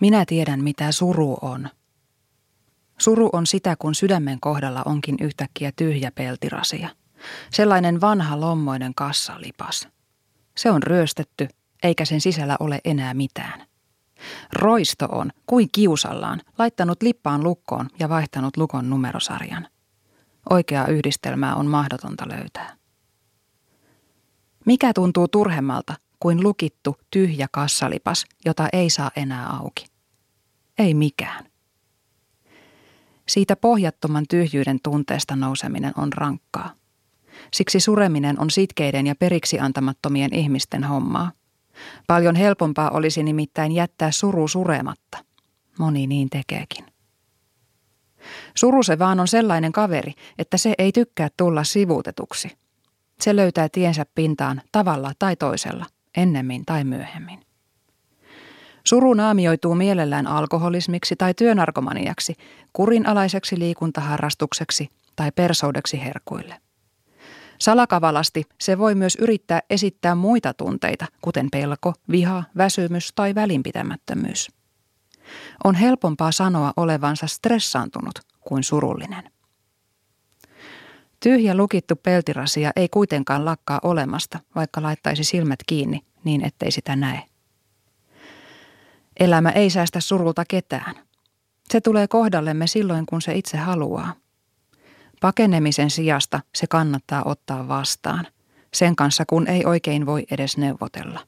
Minä tiedän, mitä suru on. Suru on sitä, kun sydämen kohdalla onkin yhtäkkiä tyhjä peltirasia. Sellainen vanha lommoinen kassalipas. Se on ryöstetty, eikä sen sisällä ole enää mitään. Roisto on, kuin kiusallaan, laittanut lippaan lukkoon ja vaihtanut lukon numerosarjan. Oikeaa yhdistelmää on mahdotonta löytää. Mikä tuntuu turhemmalta kuin lukittu tyhjä kassalipas, jota ei saa enää auki? Ei mikään. Siitä pohjattoman tyhjyyden tunteesta nouseminen on rankkaa. Siksi sureminen on sitkeiden ja periksi antamattomien ihmisten hommaa. Paljon helpompaa olisi nimittäin jättää suru surematta. Moni niin tekeekin. Suru se vaan on sellainen kaveri, että se ei tykkää tulla sivuutetuksi. Se löytää tiensä pintaan tavalla tai toisella, ennemmin tai myöhemmin. Suru naamioituu mielellään alkoholismiksi tai työnarkomaniaksi, kurinalaiseksi liikuntaharrastukseksi tai persoudeksi herkuille. Salakavalasti se voi myös yrittää esittää muita tunteita, kuten pelko, viha, väsymys tai välinpitämättömyys. On helpompaa sanoa olevansa stressaantunut kuin surullinen. Tyhjä lukittu peltirasia ei kuitenkaan lakkaa olemasta, vaikka laittaisi silmät kiinni niin, ettei sitä näe. Elämä ei säästä surulta ketään. Se tulee kohdallemme silloin, kun se itse haluaa. Pakenemisen sijasta se kannattaa ottaa vastaan, sen kanssa kun ei oikein voi edes neuvotella.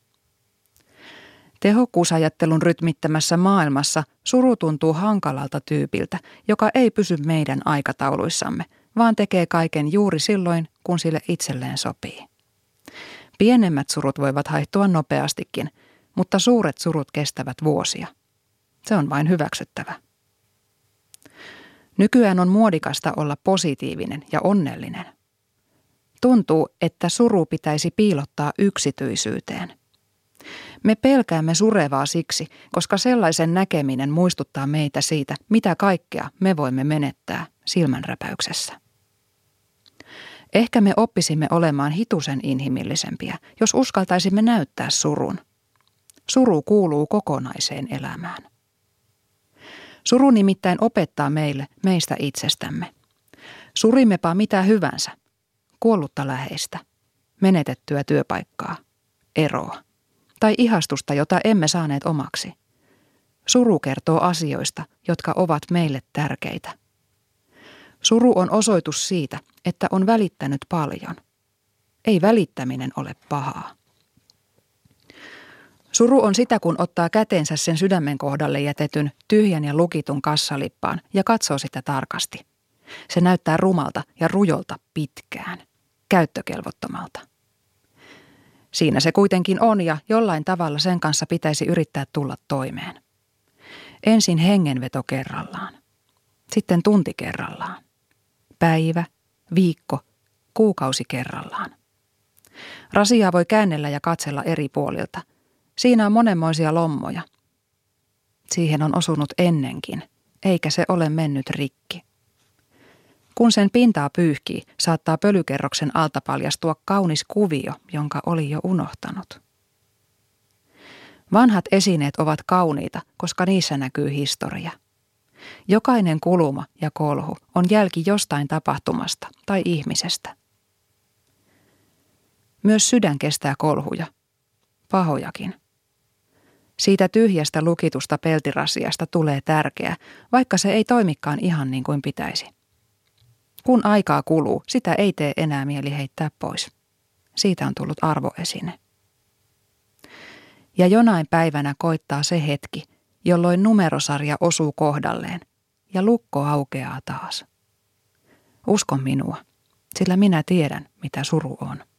Tehokkuusajattelun rytmittämässä maailmassa suru tuntuu hankalalta tyypiltä, joka ei pysy meidän aikatauluissamme, vaan tekee kaiken juuri silloin, kun sille itselleen sopii. Pienemmät surut voivat haihtua nopeastikin, mutta suuret surut kestävät vuosia. Se on vain hyväksyttävä. Nykyään on muodikasta olla positiivinen ja onnellinen. Tuntuu, että suru pitäisi piilottaa yksityisyyteen. Me pelkäämme surevaa siksi, koska sellaisen näkeminen muistuttaa meitä siitä, mitä kaikkea me voimme menettää silmänräpäyksessä. Ehkä me oppisimme olemaan hitusen inhimillisempiä, jos uskaltaisimme näyttää surun. Suru kuuluu kokonaiseen elämään. Suru nimittäin opettaa meille meistä itsestämme. Surimmepa mitä hyvänsä. Kuollutta läheistä, menetettyä työpaikkaa, eroa tai ihastusta, jota emme saaneet omaksi. Suru kertoo asioista, jotka ovat meille tärkeitä. Suru on osoitus siitä, että on välittänyt paljon. Ei välittäminen ole pahaa. Suru on sitä, kun ottaa käteensä sen sydämen kohdalle jätetyn tyhjän ja lukitun kassalippaan ja katsoo sitä tarkasti. Se näyttää rumalta ja rujolta pitkään, käyttökelvottomalta. Siinä se kuitenkin on ja jollain tavalla sen kanssa pitäisi yrittää tulla toimeen. Ensin hengenveto kerrallaan, sitten tunti kerrallaan, päivä, viikko, kuukausi kerrallaan. Rasiaa voi käännellä ja katsella eri puolilta – Siinä on monenmoisia lommoja. Siihen on osunut ennenkin, eikä se ole mennyt rikki. Kun sen pintaa pyyhkii, saattaa pölykerroksen alta paljastua kaunis kuvio, jonka oli jo unohtanut. Vanhat esineet ovat kauniita, koska niissä näkyy historia. Jokainen kuluma ja kolhu on jälki jostain tapahtumasta tai ihmisestä. Myös sydän kestää kolhuja, pahojakin. Siitä tyhjästä lukitusta peltirasiasta tulee tärkeä, vaikka se ei toimikaan ihan niin kuin pitäisi. Kun aikaa kuluu, sitä ei tee enää mieli heittää pois. Siitä on tullut arvoesine. Ja jonain päivänä koittaa se hetki, jolloin numerosarja osuu kohdalleen ja lukko aukeaa taas. Uskon minua, sillä minä tiedän, mitä suru on.